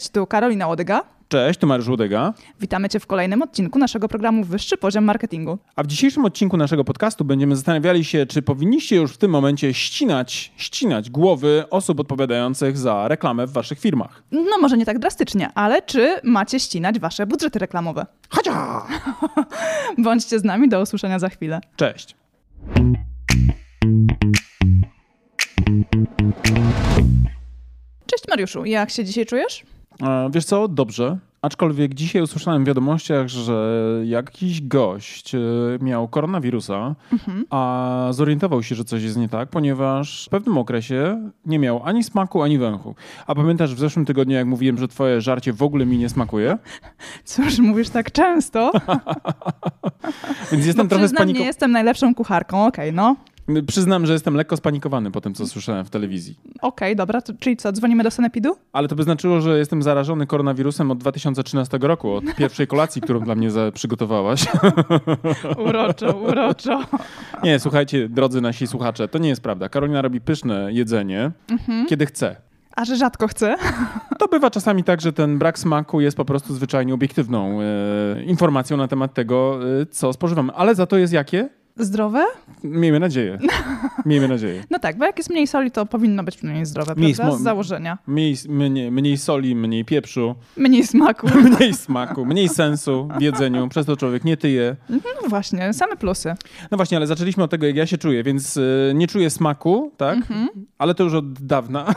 Cześć, tu Karolina Łodyga. Cześć, tu Mariusz Łodyga. Witamy Cię w kolejnym odcinku naszego programu Wyższy Poziom Marketingu. A w dzisiejszym odcinku naszego podcastu będziemy zastanawiali się, czy powinniście już w tym momencie ścinać, ścinać głowy osób odpowiadających za reklamę w waszych firmach. No może nie tak drastycznie, ale czy macie ścinać Wasze budżety reklamowe? Chocia! Bądźcie z nami, do usłyszenia za chwilę. Cześć. Cześć Mariuszu, jak się dzisiaj czujesz? E, Wiesz co, dobrze. Aczkolwiek dzisiaj usłyszałem w wiadomościach, że jakiś gość e, miał koronawirusa, a zorientował się, że coś jest nie tak, ponieważ w pewnym okresie nie miał ani smaku, ani węchu. A pamiętasz w zeszłym tygodniu, jak mówiłem, że twoje żarcie w ogóle mi nie smakuje? Cóż, mówisz tak często? Więc jestem Bo trochę spanikowany. nie jestem najlepszą kucharką, okej, no. Przyznam, że jestem lekko spanikowany po tym, co słyszałem w telewizji. Okej, dobra, to, czyli co, dzwonimy do Sanepidu? Ale to by znaczyło, że jestem zarażony koronawirusem od 2013 roku, od pierwszej kolacji, którą dla mnie przygotowałaś. Uroczo, uroczo. Nie, słuchajcie, drodzy nasi słuchacze, to nie jest prawda. Karolina robi pyszne jedzenie, kiedy chce. A że rzadko chcę? To bywa czasami tak, że ten brak smaku jest po prostu zwyczajnie obiektywną e, informacją na temat tego, e, co spożywamy. Ale za to jest jakie? Zdrowe? Miejmy nadzieję. Miejmy nadzieję. No tak, bo jak jest mniej soli, to powinno być przynajmniej zdrowe, Mniej prawda? Z założenia. Mniej, mniej, mniej soli, mniej pieprzu, Mniej smaku. mniej smaku, mniej sensu w jedzeniu, przez to człowiek nie tyje. No właśnie, same plusy. No właśnie, ale zaczęliśmy od tego, jak ja się czuję, więc y, nie czuję smaku, tak? Ale to już od dawna.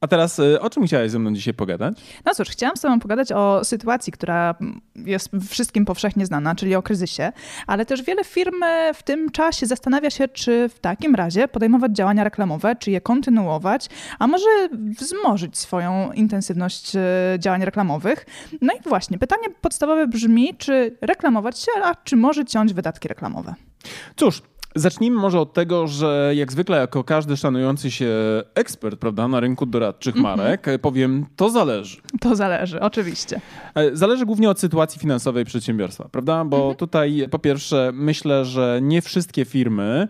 A teraz, y, o czym chciałaś ze mną dzisiaj pogadać? No cóż, chciałam z Tobą pogadać o sytuacji, która jest wszystkim powszechnie znana, czyli o kryzysie, ale też wiele firm e, w tym czasie zastanawia się, czy w takim razie podejmować działania reklamowe, czy je kontynuować, a może wzmożyć swoją intensywność e, działań reklamowych. No i właśnie, pytanie podstawowe brzmi, czy reklamować się, a czy może ciąć wydatki reklamowe? Cóż, zacznijmy może od tego, że jak zwykle, jako każdy szanujący się ekspert, prawda, na rynku doradczych marek, y, powiem, to zależy. To zależy, oczywiście. E, Zależy głównie od sytuacji finansowej przedsiębiorstwa, prawda? Bo tutaj po pierwsze myślę, że nie wszystkie firmy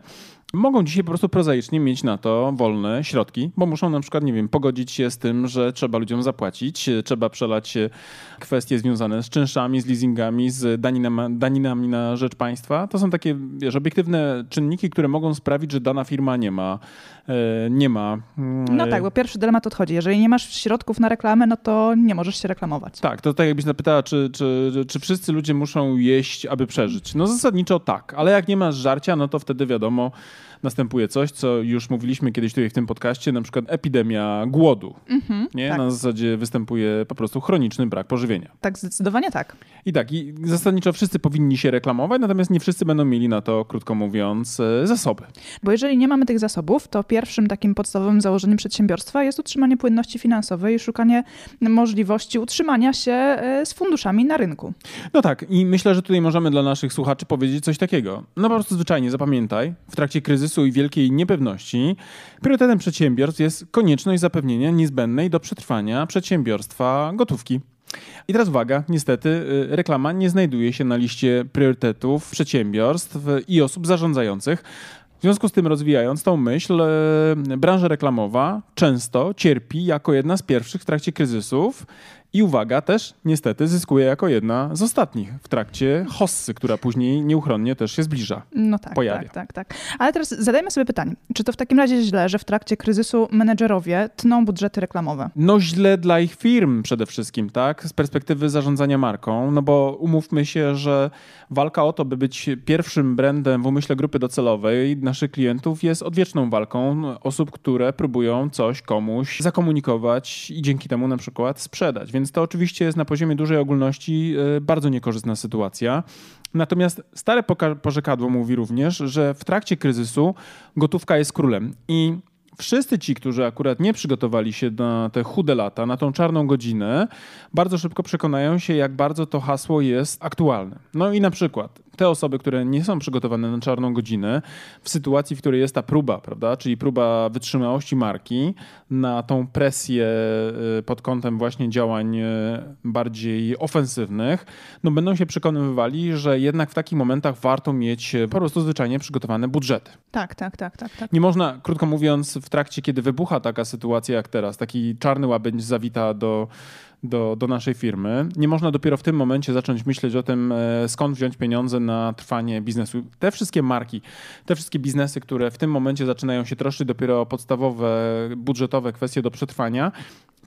mogą dzisiaj po prostu prozaicznie mieć na to wolne środki, bo muszą na przykład, nie wiem, pogodzić się z tym, że trzeba ludziom zapłacić, e, trzeba przelać e, kwestie związane z czynszami, z leasingami, z daninami, daninami na rzecz państwa. To są takie, wiesz, obiektywne czynniki, które mogą sprawić, że dana firma nie ma, e, nie ma... mm, No tak, bo pierwszy dylemat odchodzi. Jeżeli nie masz środków na reklamę, no to nie możesz się reklamować. Tak, to tak jakbyś zapytała, czy, czy, czy wszyscy ludzie muszą jeść, aby przeżyć. No zasadniczo tak, ale jak nie masz żarcia, no to wtedy wiadomo, następuje coś, co już mówiliśmy kiedyś tutaj w tym podcaście, na przykład epidemia głodu. nie? tak. Na zasadzie występuje po prostu chroniczny brak pożywienia. Tak, zdecydowanie tak. I tak, i zasadniczo wszyscy powinni się reklamować, natomiast nie wszyscy będą mieli na to, krótko mówiąc, e, zasoby. Bo jeżeli nie mamy tych zasobów, to pierwszym takim podstawowym założeniem przedsiębiorstwa jest utrzymanie płynności finansowej i szukanie możliwości utrzymania się e, z funduszami na rynku. No tak, i myślę, że tutaj możemy dla naszych słuchaczy powiedzieć coś takiego. No po prostu zwyczajnie zapamiętaj, w trakcie kryzysu i wielkiej niepewności priorytetem przedsiębiorstw jest konieczność zapewnienia niezbędnej do przetrwania przedsiębiorstwa gotówki. I teraz uwaga, niestety y, reklama nie znajduje się na liście priorytetów przedsiębiorstw i osób zarządzających. W związku z tym, rozwijając tą myśl, e, branża reklamowa często cierpi jako jedna z pierwszych w trakcie kryzysów i uwaga, też niestety zyskuje jako jedna z ostatnich w trakcie hossy, która później nieuchronnie też się zbliża. No tak, Pojawia. tak, tak, tak. Ale teraz zadajmy sobie pytanie, czy to w takim razie źle, że w trakcie kryzysu menedżerowie tną budżety reklamowe? No źle dla ich firm przede wszystkim, tak? Z perspektywy zarządzania marką, no bo umówmy się, że walka o to, by być pierwszym brandem w umyśle grupy docelowej naszych klientów jest odwieczną walką osób, które próbują coś komuś zakomunikować i dzięki temu na przykład sprzedać. Więc to oczywiście jest na poziomie dużej ogólności e, bardzo niekorzystna sytuacja. Natomiast stare porzekadło mówi również, że w trakcie kryzysu gotówka jest królem i wszyscy ci, którzy akurat nie przygotowali się na te chude lata, na tą czarną godzinę, bardzo szybko przekonają się, jak bardzo to hasło jest aktualne. No i na przykład te osoby, które nie są przygotowane na czarną godzinę, w sytuacji, w której jest ta próba, prawda, czyli próba wytrzymałości marki na tą presję y, pod kątem właśnie działań y, bardziej ofensywnych, no będą się przekonywali, że jednak w takich momentach warto mieć po prostu zwyczajnie przygotowane budżety. Tak, tak, tak, tak, tak. Nie można, krótko mówiąc, w trakcie, kiedy wybucha taka sytuacja jak teraz, taki czarny łabędź zawita do do, do naszej firmy. Nie można dopiero w tym momencie zacząć myśleć o tym, e, skąd wziąć pieniądze na trwanie biznesu. Te wszystkie marki, te wszystkie biznesy, które w tym momencie zaczynają się troszczyć dopiero o podstawowe, budżetowe kwestie do przetrwania,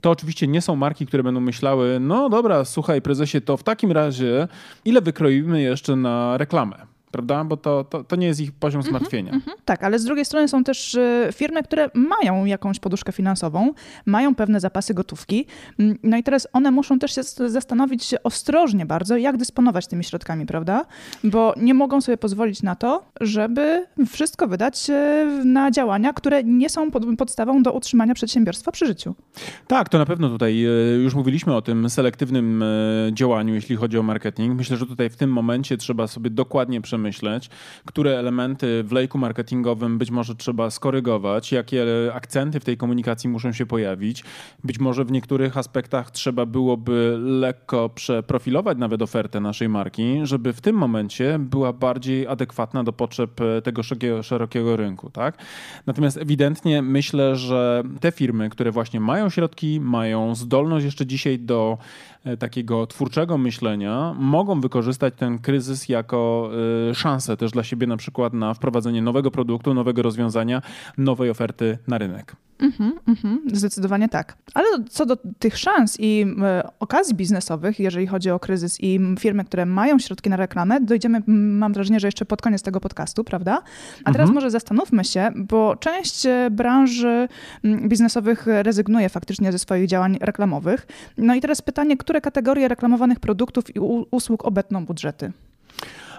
to oczywiście nie są marki, które będą myślały, no dobra, słuchaj prezesie, to w takim razie ile wykroimy jeszcze na reklamę? Prawda? Bo to, to, to nie jest ich poziom mhm, zmartwienia. Mm -hmm. Tak, ale z drugiej strony są też y, firmy, które mają jakąś poduszkę finansową, mają pewne zapasy gotówki. Mm, no i teraz one muszą też się zastanowić się ostrożnie bardzo, jak dysponować tymi środkami, prawda? Bo nie mogą sobie pozwolić na to, żeby wszystko wydać y, na działania, które nie są pod, podstawą do utrzymania przedsiębiorstwa przy życiu. Tak, to na pewno tutaj y, już mówiliśmy o tym selektywnym działaniu, jeśli chodzi o marketing. Myślę, że tutaj w tym momencie trzeba sobie dokładnie przemyśleć, przemyśleć, które elementy w lejku marketingowym być może trzeba skorygować, jakie akcenty w tej komunikacji muszą się pojawić. Być może w niektórych aspektach trzeba byłoby lekko przeprofilować nawet ofertę naszej marki, żeby w tym momencie była bardziej adekwatna do potrzeb tego szerokiego, szerokiego rynku. Tak? Natomiast ewidentnie myślę, że te firmy, które właśnie mają środki, mają zdolność jeszcze dzisiaj do E, takiego twórczego myślenia mogą wykorzystać ten kryzys jako e, szansę też dla siebie na przykład na wprowadzenie nowego produktu, nowego rozwiązania, nowej oferty na rynek. Mhm, mhm, zdecydowanie tak. Ale co do tych szans i e, okazji biznesowych, jeżeli chodzi o kryzys i firmy, które mają środki na reklamę, dojdziemy, mam wrażenie, że jeszcze pod koniec tego podcastu, prawda? A teraz mhm. może zastanówmy się, bo część e, branży biznesowych rezygnuje faktycznie ze swoich działań reklamowych. No i teraz pytanie, które kategorie reklamowanych produktów i usług obetną budżety?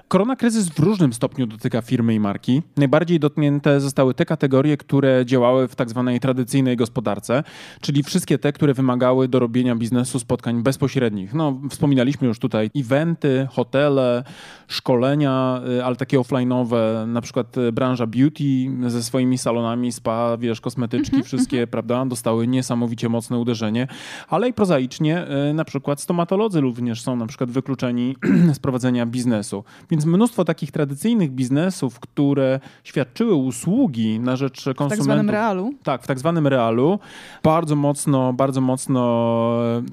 Korona kryzys w różnym stopniu dotyka firmy i marki. Najbardziej dotknięte zostały te kategorie, które działały w tak zwanej tradycyjnej gospodarce, czyli wszystkie te, które wymagały do robienia biznesu spotkań bezpośrednich. No, wspominaliśmy już tutaj eventy, hotele, szkolenia, y, ale takie offline'owe, na przykład y, branża beauty ze swoimi salonami, spa, wiesz, kosmetyczki, mm -hmm, wszystkie, mm -hmm. prawda, dostały niesamowicie mocne uderzenie, ale i prozaicznie y, na przykład stomatolodzy również są na przykład wykluczeni z prowadzenia biznesu. Więc mnóstwo takich tradycyjnych biznesów, które świadczyły usługi na rzecz konsumentów. W tak zwanym realu. Tak, w tak zwanym realu. Bardzo mocno, bardzo mocno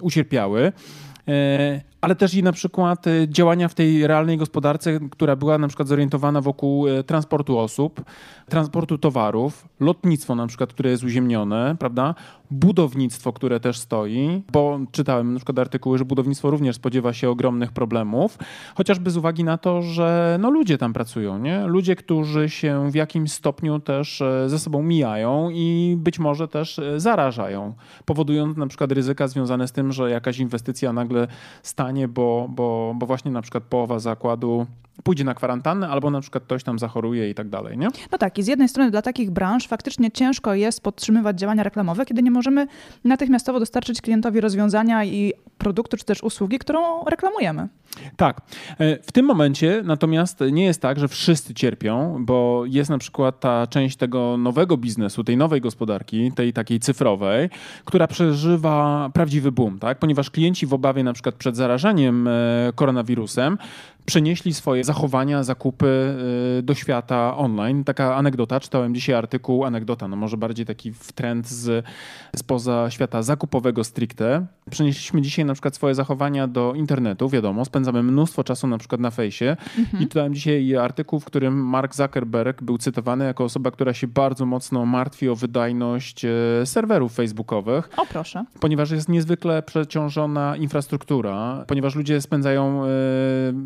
ucierpiały. E, ale też i na przykład e, działania w tej realnej gospodarce, która była na przykład zorientowana wokół e, transportu osób, transportu towarów, lotnictwo na przykład, które jest uziemnione, prawda? Budownictwo, które też stoi, bo czytałem na przykład artykuły, że budownictwo również spodziewa się ogromnych problemów, chociażby z uwagi na to, że no ludzie tam pracują, nie? Ludzie, którzy się w jakimś stopniu też ze sobą mijają i być może też zarażają, powodując na przykład ryzyka związane z tym, że jakaś inwestycja nagle stanie stanie, bo, bo, bo właśnie na przykład połowa zakładu pójdzie na kwarantannę, albo na przykład ktoś tam zachoruje i tak dalej, nie? No tak, i z jednej strony dla takich branż faktycznie ciężko jest podtrzymywać działania reklamowe, kiedy nie możemy natychmiastowo dostarczyć klientowi rozwiązania i produktu, czy też usługi, którą reklamujemy. Tak. E, w tym momencie natomiast nie jest tak, że wszyscy cierpią, bo jest na przykład ta część tego nowego biznesu, tej nowej gospodarki, tej takiej cyfrowej, która przeżywa prawdziwy boom, tak? Ponieważ klienci w obawie na przykład przed zarażeniem e, koronawirusem przenieśli swoje zachowania, zakupy y, do świata online. Taka anegdota, czytałem dzisiaj artykuł, anegdota, no może bardziej taki w trend z, spoza świata zakupowego stricte. Przenieśliśmy dzisiaj na przykład swoje zachowania do internetu, wiadomo, spędzamy mnóstwo czasu na przykład na fejsie mhm. i czytałem dzisiaj artykuł, w którym Mark Zuckerberg był cytowany jako osoba, która się bardzo mocno martwi o wydajność e, serwerów facebookowych. O proszę. Ponieważ jest niezwykle przeciążona infrastruktura, ponieważ ludzie spędzają, e,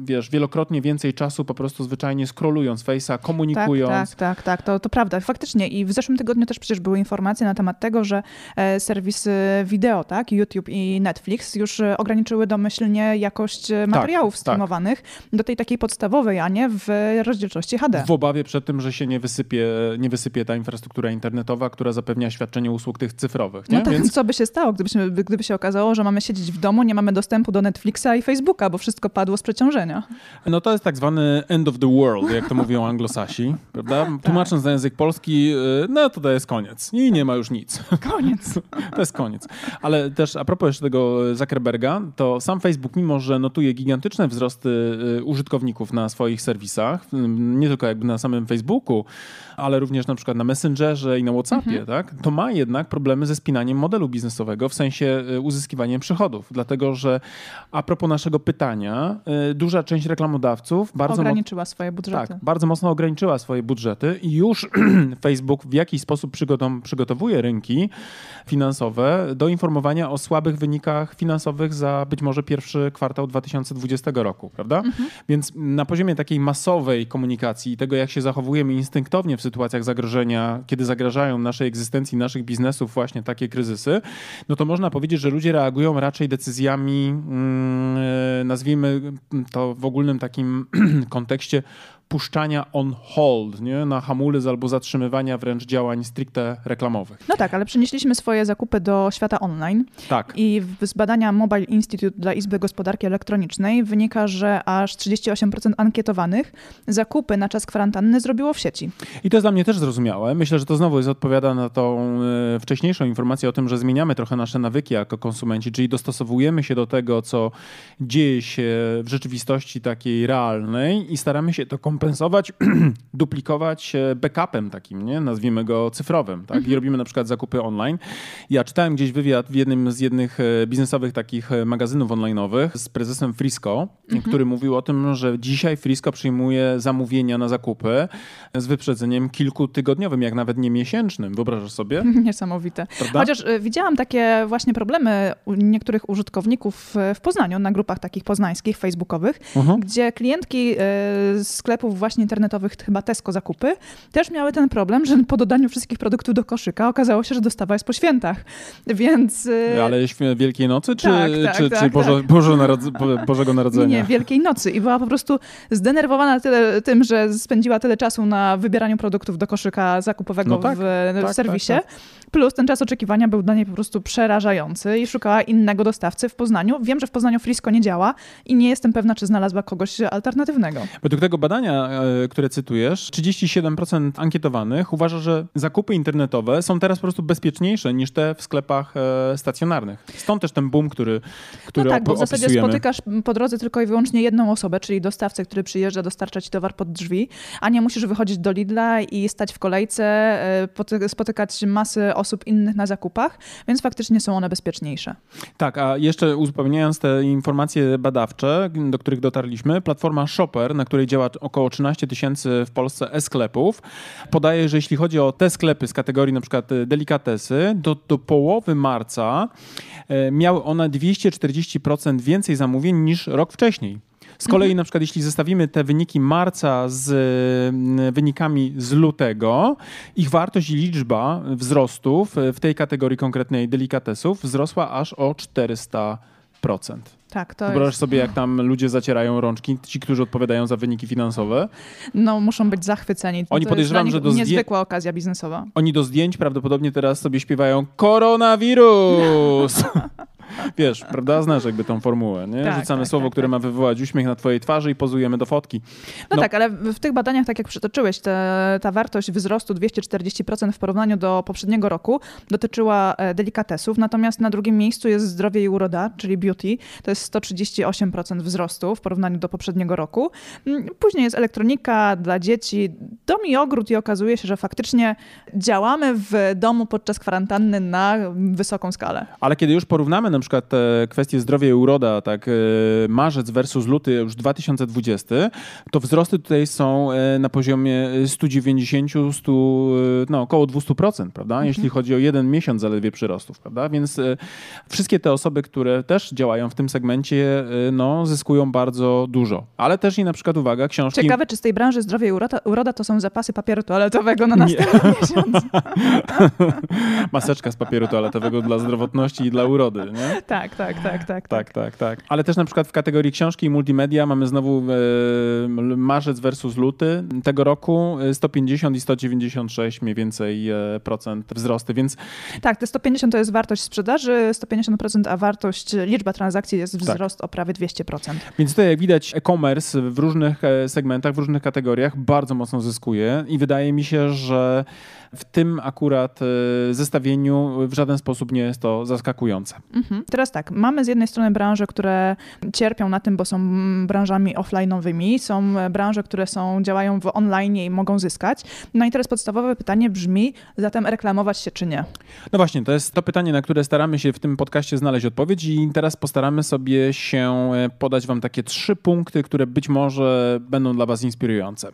wiesz, wiesz, wielokrotnie więcej czasu po prostu zwyczajnie scrollując Face'a, komunikując. Tak, tak, tak, tak, to, to prawda, faktycznie. I w zeszłym tygodniu też przecież były informacje na temat tego, że e, serwisy wideo, tak, YouTube i Netflix już e, ograniczyły domyślnie jakość e, tak, materiałów tak, streamowanych tak. do tej takiej podstawowej, a nie w rozdzielczości HD. W obawie przed tym, że się nie wysypie, nie wysypie ta infrastruktura internetowa, która zapewnia świadczenie usług tych cyfrowych. Nie? No tak, Więc... co by się stało, gdybyśmy, gdyby się okazało, że mamy siedzieć w domu, nie mamy dostępu do Netflixa i Facebooka, bo wszystko padło z przeciążenia. No to jest tak zwany end of the world, jak to mówią anglosasi, prawda? Tak. Tłumacząc na język polski, y, no to to jest koniec i nie ma już nic. Koniec. To jest koniec. Ale też a propos jeszcze tego Zuckerberga, to sam Facebook, mimo że notuje gigantyczne wzrosty y, użytkowników na swoich serwisach, nie tylko jakby na samym Facebooku, ale również na przykład na Messengerze i na WhatsAppie, mhm. tak? to ma jednak problemy ze spinaniem modelu biznesowego w sensie y, uzyskiwaniem przychodów. Dlatego, że a propos naszego pytania, y, duża część reklamodawców bardzo ograniczyła swoje budżety. Tak, bardzo mocno ograniczyła swoje budżety i już Facebook w jakiś sposób przygotowuje rynki finansowe do informowania o słabych wynikach finansowych za być może pierwszy kwartał 2020 roku, prawda? Mhm. Więc na poziomie takiej masowej komunikacji i tego, jak się zachowujemy instynktownie w sytuacjach zagrożenia, kiedy zagrażają naszej egzystencji, naszych biznesów właśnie takie kryzysy, no to można powiedzieć, że ludzie reagują raczej decyzjami, mm, e, nazwijmy to w ogólnym takim kontekście puszczania on hold, nie? na hamulec albo zatrzymywania wręcz działań stricte reklamowych. No tak, ale przenieśliśmy swoje zakupy do świata online. Tak. I z badania Mobile Institute dla Izby Gospodarki Elektronicznej wynika, że aż 38% ankietowanych zakupy na czas kwarantanny zrobiło w sieci. I to jest dla mnie też zrozumiałe. Myślę, że to znowu jest odpowiada na tą e, wcześniejszą informację o tym, że zmieniamy trochę nasze nawyki jako konsumenci, czyli dostosowujemy się do tego, co dzieje się w rzeczywistości takiej realnej i staramy się to kompensować, duplikować backupem takim, nie? nazwijmy go cyfrowym. Tak? Mhm. I robimy na przykład zakupy online. Ja czytałem gdzieś wywiad w jednym z jednych e, biznesowych takich e, magazynów online'owych z prezesem Frisco, mhm. który mówił o tym, że dzisiaj Frisco przyjmuje zamówienia na zakupy z wyprzedzeniem kilkutygodniowym, jak nawet nie miesięcznym. Wyobrażasz sobie? Niesamowite. Prawda? Chociaż e, widziałam takie właśnie problemy u niektórych użytkowników w Poznaniu, na grupach takich poznańskich, facebookowych, mhm. gdzie klientki sklepu sklepów właśnie internetowych, chyba Tesco zakupy, też miały ten problem, że po dodaniu wszystkich produktów do koszyka okazało się, że dostawa jest po świętach. Więc... Y, Ale Wielkiej Nocy, czy, tak, tak, czy, tak, czy Boże, tak. Boże Bożego Narodzenia? Nie, Wielkiej Nocy. I była po prostu zdenerwowana tyle, tym, że spędziła tyle czasu na wybieraniu produktów do koszyka zakupowego no tak, w, w tak, serwisie. Plus ten czas oczekiwania był dla niej po prostu przerażający i szukała innego dostawcy w Poznaniu. Wiem, że w Poznaniu Frisco nie działa i nie jestem pewna, czy znalazła kogoś alternatywnego. Według tego badania E, które cytujesz, 37% ankietowanych uważa, że zakupy internetowe są teraz po prostu bezpieczniejsze niż te w sklepach e, stacjonarnych. Stąd też ten boom, który, który No tak, bo w zasadzie spotykasz po drodze tylko i wyłącznie jedną osobę, czyli dostawcę, który przyjeżdża dostarczać towar pod drzwi, a nie musisz wychodzić do Lidla i stać w kolejce, e, spotykać masy osób innych na zakupach, więc faktycznie są one bezpieczniejsze. Tak, a jeszcze uzupełniając te informacje badawcze, do których dotarliśmy, platforma Shopper, na której działa około około 13 tysięcy w Polsce e-sklepów. Podaje, że jeśli chodzi o te sklepy z kategorii przykład e, delikatesy, to do połowy marca e, miały one 240% więcej zamówień niż rok wcześniej. Z kolei na przykład jeśli zestawimy te wyniki marca z mm, wynikami z lutego, ich wartość i liczba wzrostów e, w tej kategorii konkretnej delikatesów wzrosła aż o 400%. Tak, to Wyobraź jest... sobie, jak tam ludzie zacierają rączki, ci, którzy odpowiadają za wyniki finansowe. No, muszą być zachwyceni. Oni to podejrzewam, że do zdjęć... Niezwykła okazja biznesowa. Oni do zdjęć prawdopodobnie teraz sobie śpiewają koronawirus! Wiesz, prawda? Znasz jakby tą formułę, nie? Tak, Rzucamy tak, słowo, tak, które tak. ma wywołać uśmiech na twojej twarzy i pozujemy do fotki. No, no tak, ale w tych badaniach, tak jak przytoczyłeś, te, ta wartość wzrostu 240% w porównaniu do poprzedniego roku dotyczyła e, delikatesów, natomiast na drugim miejscu jest zdrowie i uroda, czyli beauty. To jest 138% wzrostu w porównaniu do poprzedniego roku. Mm, później jest elektronika dla dzieci, dom i ogród i okazuje się, że faktycznie działamy w domu podczas kwarantanny na wysoką skalę. Ale kiedy już porównamy na przykład te kwestie zdrowia i uroda, tak e, marzec versus luty już 2020, to wzrosty tutaj są e, na poziomie 190, 100, e, no około 200%, prawda? Mhm. Jeśli chodzi o jeden miesiąc zaledwie przyrostów, prawda? Więc wszystkie te osoby, które też działają w tym segmencie, no zyskują bardzo dużo. Ale też i na przykład, uwaga, książki... Ciekawe, czy z tej branży zdrowie i uroda, uroda to są zapasy papieru toaletowego na następny miesiąc. Maseczka z papieru toaletowego dla zdrowotności i dla urody, nie? Tak, tak, tak, tak. Tak, tak, tak. Ale też na przykład w kategorii książki i multimedia mamy znowu e, marzec versus luty tego roku 150 i 196 mniej więcej e, procent wzrosty, więc... Tak, te 150 to jest wartość sprzedaży, 150%, a wartość, liczba transakcji jest tak. wzrost tak. o prawie 200%. Więc tutaj jak widać e-commerce w różnych e, segmentach, w różnych kategoriach bardzo mocno zyskuje i wydaje mi się, że w tym akurat e, zestawieniu w żaden sposób nie jest to zaskakujące. Mhm. Teraz tak, mamy z jednej strony branże, które cierpią na tym, bo są branżami offline'owymi, są branże, które są, działają w online i mogą zyskać. No i teraz podstawowe pytanie brzmi, zatem reklamować się czy nie? No właśnie, to jest to pytanie, na które staramy się w tym podcaście znaleźć odpowiedź i teraz postaramy sobie się e, podać wam takie trzy punkty, które być może będą dla was inspirujące.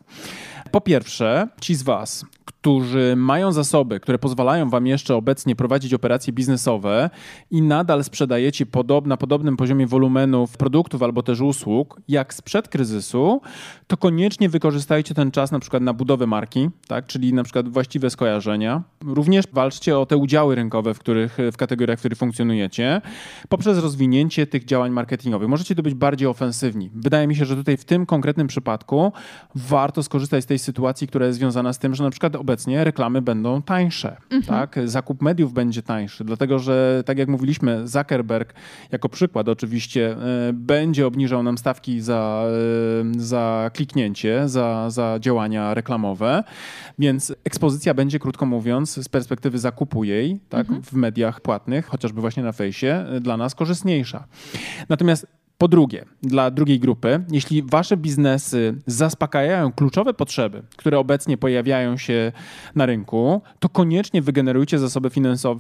Po pierwsze, ci z Was, którzy mają zasoby, które pozwalają Wam jeszcze obecnie prowadzić operacje biznesowe i nadal sprzedajecie podob, na podobnym poziomie wolumenów produktów albo też usług, jak sprzed kryzysu, to koniecznie wykorzystajcie ten czas na przykład na budowę marki, tak? czyli na przykład właściwe skojarzenia. Również walczcie o te udziały rynkowe, w, których, w kategoriach, w których funkcjonujecie, poprzez rozwinięcie tych działań marketingowych. Możecie to być bardziej ofensywni. Wydaje mi się, że tutaj w tym konkretnym przypadku warto skorzystać z tej sytuacji, która jest związana z tym, że na przykład obecnie reklamy będą tańsze. Mhm. Tak? Zakup mediów będzie tańszy, dlatego że, tak jak mówiliśmy, Zuckerberg jako przykład oczywiście e, będzie obniżał nam stawki za, e, za kliknięcie, za, za działania reklamowe, więc ekspozycja będzie, krótko mówiąc, z perspektywy zakupu jej tak, mhm. w mediach płatnych, chociażby właśnie na fejsie, e, dla nas korzystniejsza. Natomiast po drugie, dla drugiej grupy, jeśli wasze biznesy zaspokajają kluczowe potrzeby, które obecnie pojawiają się na rynku, to koniecznie wygenerujcie zasoby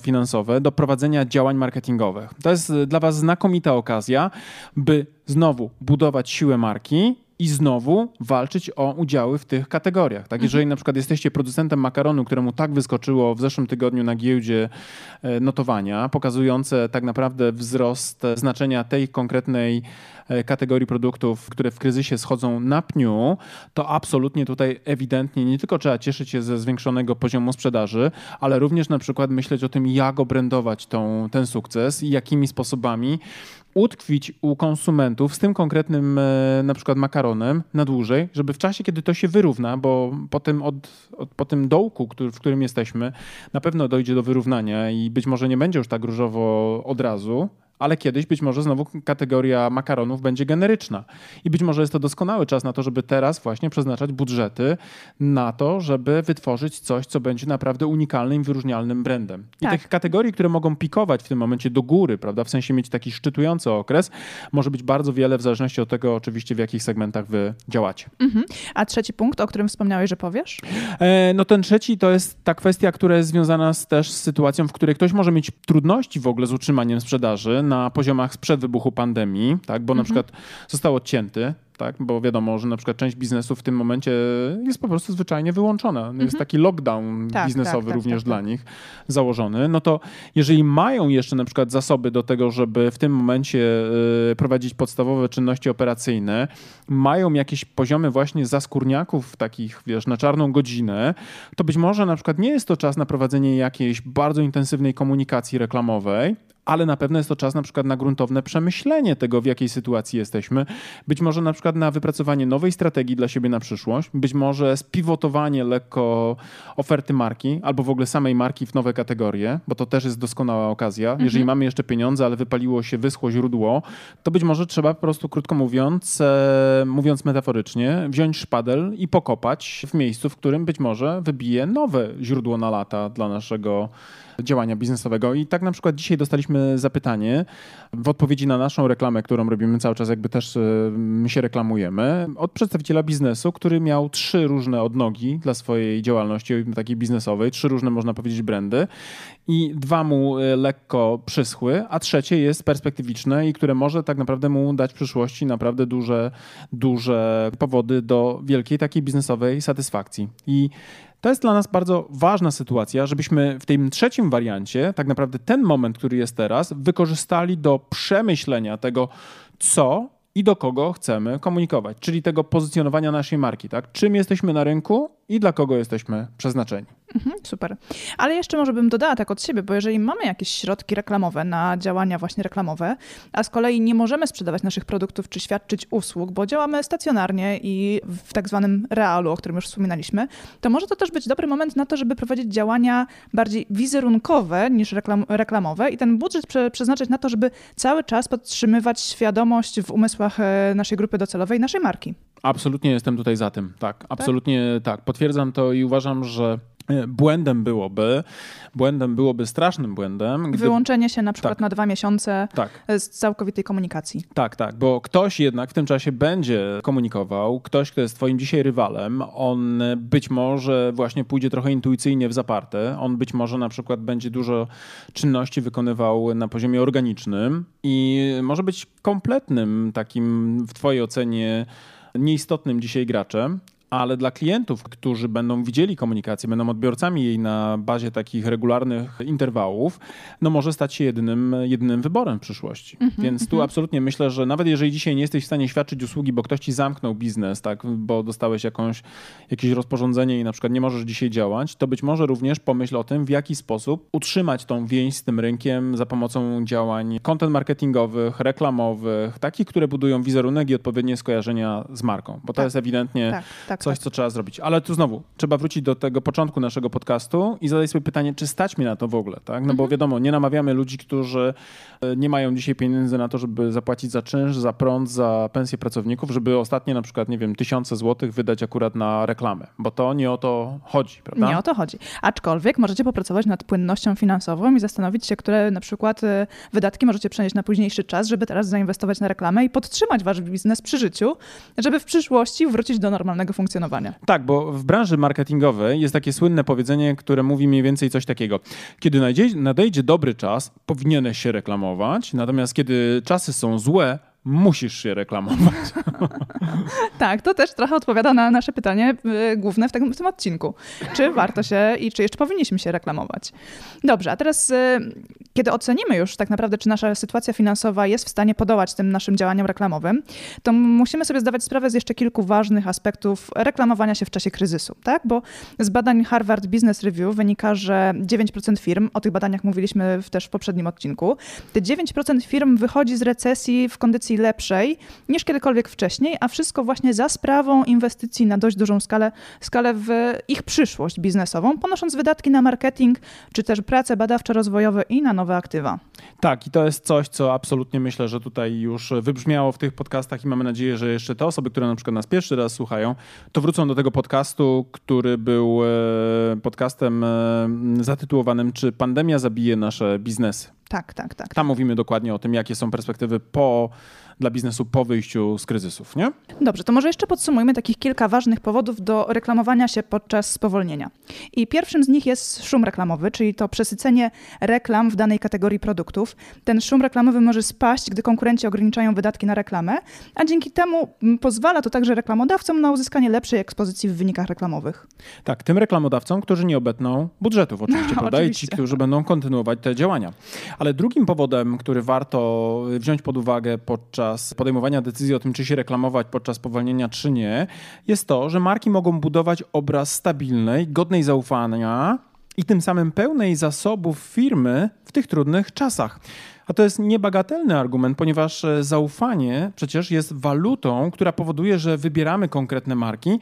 finansowe do prowadzenia działań marketingowych. To jest dla was znakomita okazja, by znowu budować siłę marki i znowu walczyć o udziały w tych kategoriach. Tak? Jeżeli na przykład jesteście producentem makaronu, któremu tak wyskoczyło w zeszłym tygodniu na giełdzie e, notowania, pokazujące tak naprawdę wzrost znaczenia tej konkretnej e, kategorii produktów, które w kryzysie schodzą na pniu, to absolutnie tutaj ewidentnie nie tylko trzeba cieszyć się ze zwiększonego poziomu sprzedaży, ale również na przykład myśleć o tym, jak obrendować tą, ten sukces i jakimi sposobami utkwić u konsumentów z tym konkretnym e, na przykład makaronem na dłużej, żeby w czasie, kiedy to się wyrówna, bo po tym, od, od, po tym dołku, który, w którym jesteśmy, na pewno dojdzie do wyrównania i być może nie będzie już tak różowo od razu, ale kiedyś być może znowu kategoria makaronów będzie generyczna. I być może jest to doskonały czas na to, żeby teraz właśnie przeznaczać budżety na to, żeby wytworzyć coś, co będzie naprawdę unikalnym, wyróżnialnym brandem. I tak. tych kategorii, które mogą pikować w tym momencie do góry, prawda, w sensie mieć taki szczytujący okres, może być bardzo wiele w zależności od tego oczywiście, w jakich segmentach wy działacie. Mhm. A trzeci punkt, o którym wspomniałeś, że powiesz? E, no ten trzeci to jest ta kwestia, która jest związana z, też z sytuacją, w której ktoś może mieć trudności w ogóle z utrzymaniem sprzedaży na poziomach sprzed wybuchu pandemii, tak, bo mhm. na przykład został odcięty tak? bo wiadomo, że na przykład część biznesu w tym momencie jest po prostu zwyczajnie wyłączona. Jest mhm. taki lockdown tak, biznesowy tak, tak, również tak, dla tak. nich założony. No to jeżeli mają jeszcze na przykład zasoby do tego, żeby w tym momencie y, prowadzić podstawowe czynności operacyjne, mają jakieś poziomy właśnie zaskórniaków takich, wiesz, na czarną godzinę, to być może na przykład nie jest to czas na prowadzenie jakiejś bardzo intensywnej komunikacji reklamowej, ale na pewno jest to czas na przykład na gruntowne przemyślenie tego, w jakiej sytuacji jesteśmy. Być może na przykład na wypracowanie nowej strategii dla siebie na przyszłość, być może spiwotowanie lekko oferty marki albo w ogóle samej marki w nowe kategorie, bo to też jest doskonała okazja. Mhm. Jeżeli mamy jeszcze pieniądze, ale wypaliło się wyschło źródło, to być może trzeba po prostu, krótko mówiąc, e, mówiąc metaforycznie, wziąć szpadel i pokopać w miejscu, w którym być może wybije nowe źródło na lata dla naszego działania biznesowego. I tak na przykład dzisiaj dostaliśmy zapytanie w odpowiedzi na naszą reklamę, którą robimy cały czas, jakby też my się reklamujemy, od przedstawiciela biznesu, który miał trzy różne odnogi dla swojej działalności takiej biznesowej, trzy różne, można powiedzieć, brandy i dwa mu e, lekko przyschły, a trzecie jest perspektywiczne i które może tak naprawdę mu dać w przyszłości naprawdę duże, duże powody do wielkiej takiej biznesowej satysfakcji. I to jest dla nas bardzo ważna sytuacja, żebyśmy w tym trzecim wariancie, tak naprawdę ten moment, który jest teraz, wykorzystali do przemyślenia tego, co i do kogo chcemy komunikować, czyli tego pozycjonowania naszej marki, tak? Czym jesteśmy na rynku i dla kogo jesteśmy przeznaczeni. Mhm, super. Ale jeszcze może bym dodała tak od siebie, bo jeżeli mamy jakieś środki reklamowe na działania właśnie reklamowe, a z kolei nie możemy sprzedawać naszych produktów czy świadczyć usług, bo działamy stacjonarnie i w tak zwanym realu, o którym już wspominaliśmy, to może to też być dobry moment na to, żeby prowadzić działania bardziej wizerunkowe niż reklam reklamowe i ten budżet prze przeznaczyć na to, żeby cały czas podtrzymywać świadomość w umysłach e, naszej grupy docelowej, naszej marki. Absolutnie jestem tutaj za tym, tak. Absolutnie tak. tak. Potwierdzam to i uważam, że błędem byłoby, błędem byłoby strasznym błędem. Gdy... Wyłączenie się na przykład tak. na dwa miesiące tak. z całkowitej komunikacji. Tak, tak, bo ktoś jednak w tym czasie będzie komunikował, ktoś, kto jest twoim dzisiaj rywalem, on być może właśnie pójdzie trochę intuicyjnie w zaparte, on być może na przykład będzie dużo czynności wykonywał na poziomie organicznym i może być kompletnym takim w twojej ocenie nieistotnym dzisiaj graczem, ale dla klientów, którzy będą widzieli komunikację, będą odbiorcami jej na bazie takich regularnych interwałów, no może stać się jedynym, jedynym wyborem w przyszłości. Mm -hmm, Więc tu mm -hmm. absolutnie myślę, że nawet jeżeli dzisiaj nie jesteś w stanie świadczyć usługi, bo ktoś ci zamknął biznes, tak, bo dostałeś jakąś, jakieś rozporządzenie i na przykład nie możesz dzisiaj działać, to być może również pomyśl o tym, w jaki sposób utrzymać tą więź z tym rynkiem za pomocą działań content marketingowych, reklamowych, takich, które budują wizerunek i odpowiednie skojarzenia z marką, bo to tak, jest ewidentnie tak, tak coś, co trzeba zrobić. Ale tu znowu, trzeba wrócić do tego początku naszego podcastu i zadać sobie pytanie, czy stać mi na to w ogóle, tak? No mhm. bo wiadomo, nie namawiamy ludzi, którzy e, nie mają dzisiaj pieniędzy na to, żeby zapłacić za czynsz, za prąd, za pensję pracowników, żeby ostatnie na przykład, nie wiem, tysiące złotych wydać akurat na reklamę, bo to nie o to chodzi, prawda? Nie o to chodzi. Aczkolwiek możecie popracować nad płynnością finansową i zastanowić się, które na przykład e, wydatki możecie przenieść na późniejszy czas, żeby teraz zainwestować na reklamę i podtrzymać wasz biznes przy życiu, żeby w przyszłości wrócić do normalnego funkcjonowania funkcjonowania. Tak, bo w branży marketingowej jest takie słynne powiedzenie, które mówi mniej więcej coś takiego. Kiedy nadejdzie dobry czas, powinieneś się reklamować, natomiast kiedy czasy są złe, musisz się reklamować. tak, to też trochę odpowiada na nasze pytanie y, główne w tym, w tym, odcinku. Czy warto się i czy jeszcze powinniśmy się reklamować? Dobrze, a teraz y, kiedy ocenimy już tak naprawdę, czy nasza sytuacja finansowa jest w stanie podołać tym naszym działaniom reklamowym, to musimy sobie zdawać sprawę z jeszcze kilku ważnych aspektów reklamowania się w czasie kryzysu, tak? Bo z badań Harvard Business Review wynika, że 9% firm, o tych badaniach mówiliśmy też w poprzednim odcinku, te 9% firm wychodzi z recesji w kondycji lepszej niż kiedykolwiek wcześniej, a wszystko właśnie za sprawą inwestycji na dość dużą skalę, skalę w ich przyszłość biznesową, ponosząc wydatki na marketing, czy też prace badawczo-rozwojowe i na nowe aktywa. Tak, i to jest coś, co absolutnie myślę, że tutaj już wybrzmiało w tych podcastach i mamy nadzieję, że jeszcze te osoby, które na przykład nas pierwszy raz słuchają, to wrócą do tego podcastu, który był e, podcastem e, zatytułowanym Czy pandemia zabije nasze biznesy? Tak, tak, tak. Tam mówimy dokładnie o tym, jakie są perspektywy po dla biznesu po wyjściu z kryzysów, nie? Dobrze, to może jeszcze podsumujmy takich kilka ważnych powodów do reklamowania się podczas spowolnienia. I pierwszym z nich jest szum reklamowy, czyli to przesycenie reklam w danej kategorii produktów. Ten szum reklamowy może spaść, gdy konkurenci ograniczają wydatki na reklamę, a dzięki temu pozwala to także reklamodawcom na uzyskanie lepszej ekspozycji w wynikach reklamowych. Tak, tym reklamodawcom, którzy nie obetną budżetów oczywiście, no, prawda? Oczywiście. I ci, którzy będą kontynuować te działania. Ale drugim powodem, który warto wziąć pod uwagę podczas podczas podejmowania decyzji o tym, czy się reklamować podczas powolnienia, czy nie, jest to, że marki mogą budować obraz stabilnej, godnej zaufania i tym samym pełnej zasobów firmy w tych trudnych czasach. A to jest niebagatelny argument, ponieważ e, zaufanie przecież jest walutą, która powoduje, że wybieramy konkretne marki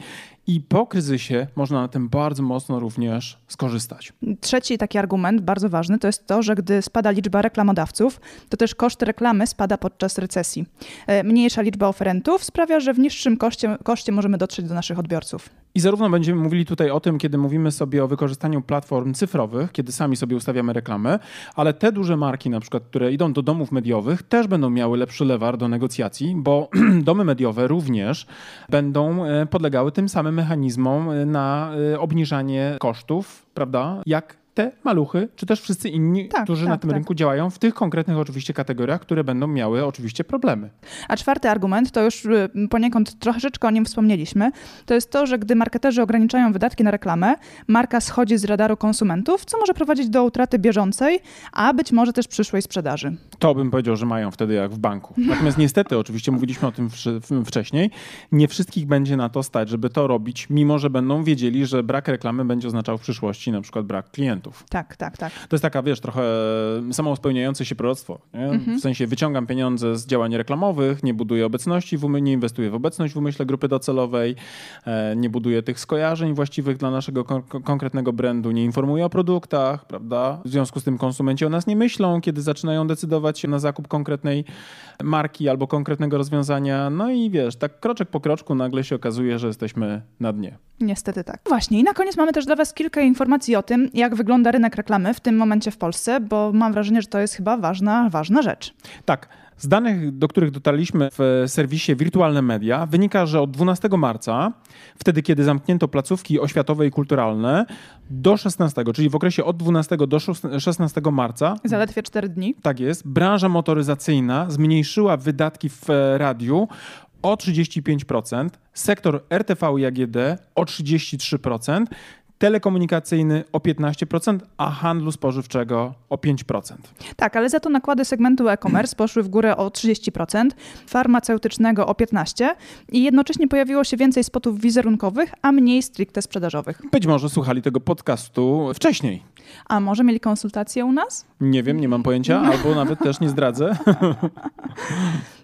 i po kryzysie można na tym bardzo mocno również skorzystać. Trzeci taki argument, bardzo ważny, to jest to, że gdy spada liczba reklamodawców, to też koszt reklamy spada podczas recesji. E, mniejsza liczba oferentów sprawia, że w niższym koszcie, koszcie możemy dotrzeć do naszych odbiorców. I zarówno będziemy mówili tutaj o tym, kiedy mówimy sobie o wykorzystaniu platform cyfrowych, kiedy sami sobie ustawiamy reklamę, ale te duże marki, na przykład, które idą do domów mediowych, też będą miały lepszy lewar do negocjacji, bo domy mediowe również będą e, podlegały tym samym mechanizmom na e, obniżanie kosztów, prawda, jak te maluchy, czy też wszyscy inni, Tak, którzy tak, na tym tak. rynku działają w tych konkretnych oczywiście kategoriach, które będą miały oczywiście problemy. A czwarty argument, to już y, poniekąd troszeczkę o nim wspomnieliśmy, to jest to, że gdy marketerzy ograniczają wydatki na reklamę, marka schodzi z radaru konsumentów, co może prowadzić do utraty bieżącej, a być może też przyszłej sprzedaży. To bym powiedział, że mają wtedy jak w banku. Natomiast niestety, oczywiście mówiliśmy o tym wcześniej, nie wszystkich będzie na to stać, żeby to robić, mimo że będą wiedzieli, że brak reklamy będzie oznaczał w przyszłości na przykład brak klientów. Tak, tak, tak. To jest taka, wiesz, trochę samouspełniające się proroctwo. Mhm. W sensie wyciągam pieniądze z działań reklamowych, nie buduję obecności, w umy- nie inwestuję w obecność w umyśle grupy docelowej, e, nie buduję tych skojarzeń właściwych dla naszego kon- konkretnego brandu, nie informuję o produktach, prawda? W związku z tym konsumenci o nas nie myślą, kiedy zaczynają decydować się na zakup konkretnej marki albo konkretnego rozwiązania. No i wiesz, tak kroczek po kroczku nagle się okazuje, że jesteśmy na dnie. Niestety tak. Właśnie i na koniec mamy też dla Was kilka informacji o tym, jak wygląda rynek reklamy w tym momencie w Polsce, bo mam wrażenie, że to jest chyba ważna, ważna rzecz. Tak. Z danych, do których dotarliśmy w serwisie Wirtualne Media, wynika, że od 12 marca, wtedy kiedy zamknięto placówki oświatowe i kulturalne, do 16, czyli w okresie od 12 do 16 marca, Zaledwie 4 dni. tak jest, branża motoryzacyjna zmniejszyła wydatki w radiu o 35%, sektor RTV i AGD o 33%, telekomunikacyjny o 15%, a handlu spożywczego o 5%. Tak, ale za to nakłady segmentu e-commerce poszły w górę o 30%, farmaceutycznego o 15% i jednocześnie pojawiło się więcej spotów wizerunkowych, a mniej stricte sprzedażowych. Być może słuchali tego podcastu wcześniej. A może mieli konsultacje u nas? Nie wiem, nie mam pojęcia, albo nawet też nie zdradzę.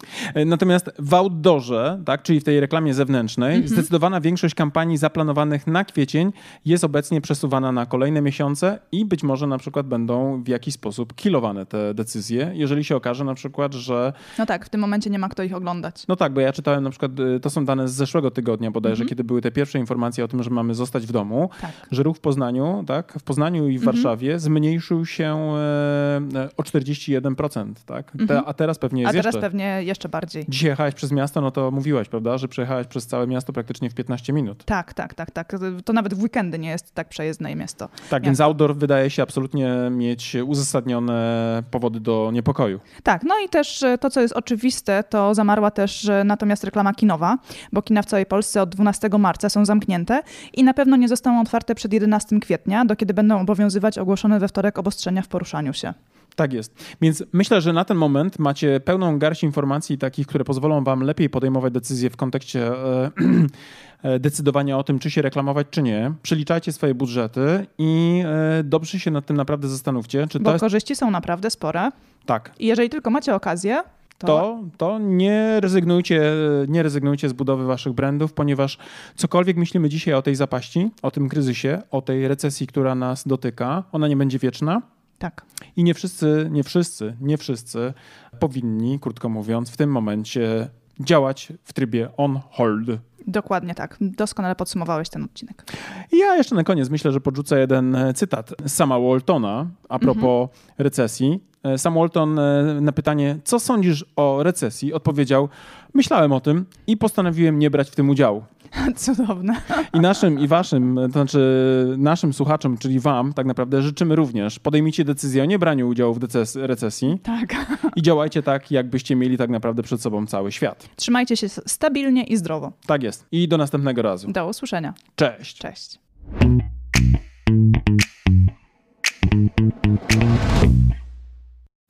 Natomiast w outdoorze, tak, czyli w tej reklamie zewnętrznej, zdecydowana większość kampanii zaplanowanych na kwiecień jest obecnie przesuwana na kolejne miesiące i być może na przykład będą w jakiś sposób kilowane te decyzje, jeżeli się okaże na przykład, że No tak, w tym momencie nie ma kto ich oglądać. no tak, bo ja czytałem na przykład, y, to są dane z zeszłego tygodnia bodajże, kiedy były te pierwsze informacje o tym, że mamy zostać w domu, Tak. że ruch w Poznaniu, tak, w Poznaniu i w Warszawie zmniejszył się e, e, o 41%, tak? Te, a teraz pewnie jest A teraz jeszcze. pewnie jeszcze bardziej. Dzisiaj jechałeś przez miasto, no to mówiłaś, prawda, że przejechałeś przez całe miasto praktycznie w 15 minut. Tak, tak, tak, tak. To nawet w weekendy nie jest tak przejezdne miasto. Tak, więc outdoor wydaje się absolutnie mieć uzasadnione powody do niepokoju. Tak, no i też e, to, co jest oczywiste, to zamarła też e, natomiast reklama kinowa, bo kina w całej Polsce od 12 marca są zamknięte i na pewno nie zostaną otwarte przed 11 kwietnia, do kiedy będą obowiązywać ogłoszone we wtorek obostrzenia w poruszaniu się. Tak jest. Więc myślę, że na ten moment macie pełną garść informacji takich, które pozwolą wam lepiej podejmować decyzje w kontekście e, e, decydowania o tym, czy się reklamować, czy nie. Przeliczajcie swoje budżety i e, dobrze się nad tym naprawdę zastanówcie, czy to Bo jest... korzyści są naprawdę spore Tak. i jeżeli tylko macie okazję, to, To, to nie, rezygnujcie, nie rezygnujcie z budowy waszych brandów, ponieważ cokolwiek myślimy dzisiaj o tej zapaści, o tym kryzysie, o tej recesji, która nas dotyka, ona nie będzie wieczna. Tak. I nie wszyscy, nie wszyscy, nie wszyscy powinni, krótko mówiąc, w tym momencie działać w trybie on hold. Dokładnie tak. Doskonale podsumowałeś ten odcinek. I ja jeszcze na koniec myślę, że podrzucę jeden cytat z sama Waltona a propos recesji. Sam Walton e, na pytanie, co sądzisz o recesji, odpowiedział: Myślałem o tym i postanowiłem nie brać w tym udziału. Cudowne. I naszym, i waszym, to znaczy naszym słuchaczom, czyli wam, tak naprawdę życzymy również. Podejmijcie decyzję o niebraniu udziału w deces- recesji Tak. i działajcie tak, jakbyście mieli tak naprawdę przed sobą cały świat. Trzymajcie się stabilnie i zdrowo. Tak jest. I do następnego razu. Do usłyszenia. Cześć. Cześć.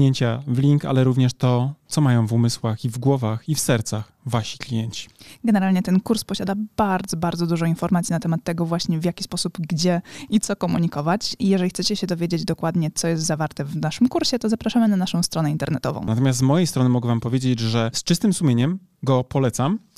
kliknięcia w link, ale również to, co mają w umysłach i w głowach i w sercach wasi klienci. Generalnie ten kurs posiada bardzo, bardzo dużo informacji na temat tego właśnie w jaki sposób, gdzie i co komunikować. I jeżeli chcecie się dowiedzieć dokładnie, co jest zawarte w naszym kursie, to zapraszamy na naszą stronę internetową. Natomiast z mojej strony mogę wam powiedzieć, że z czystym sumieniem go polecam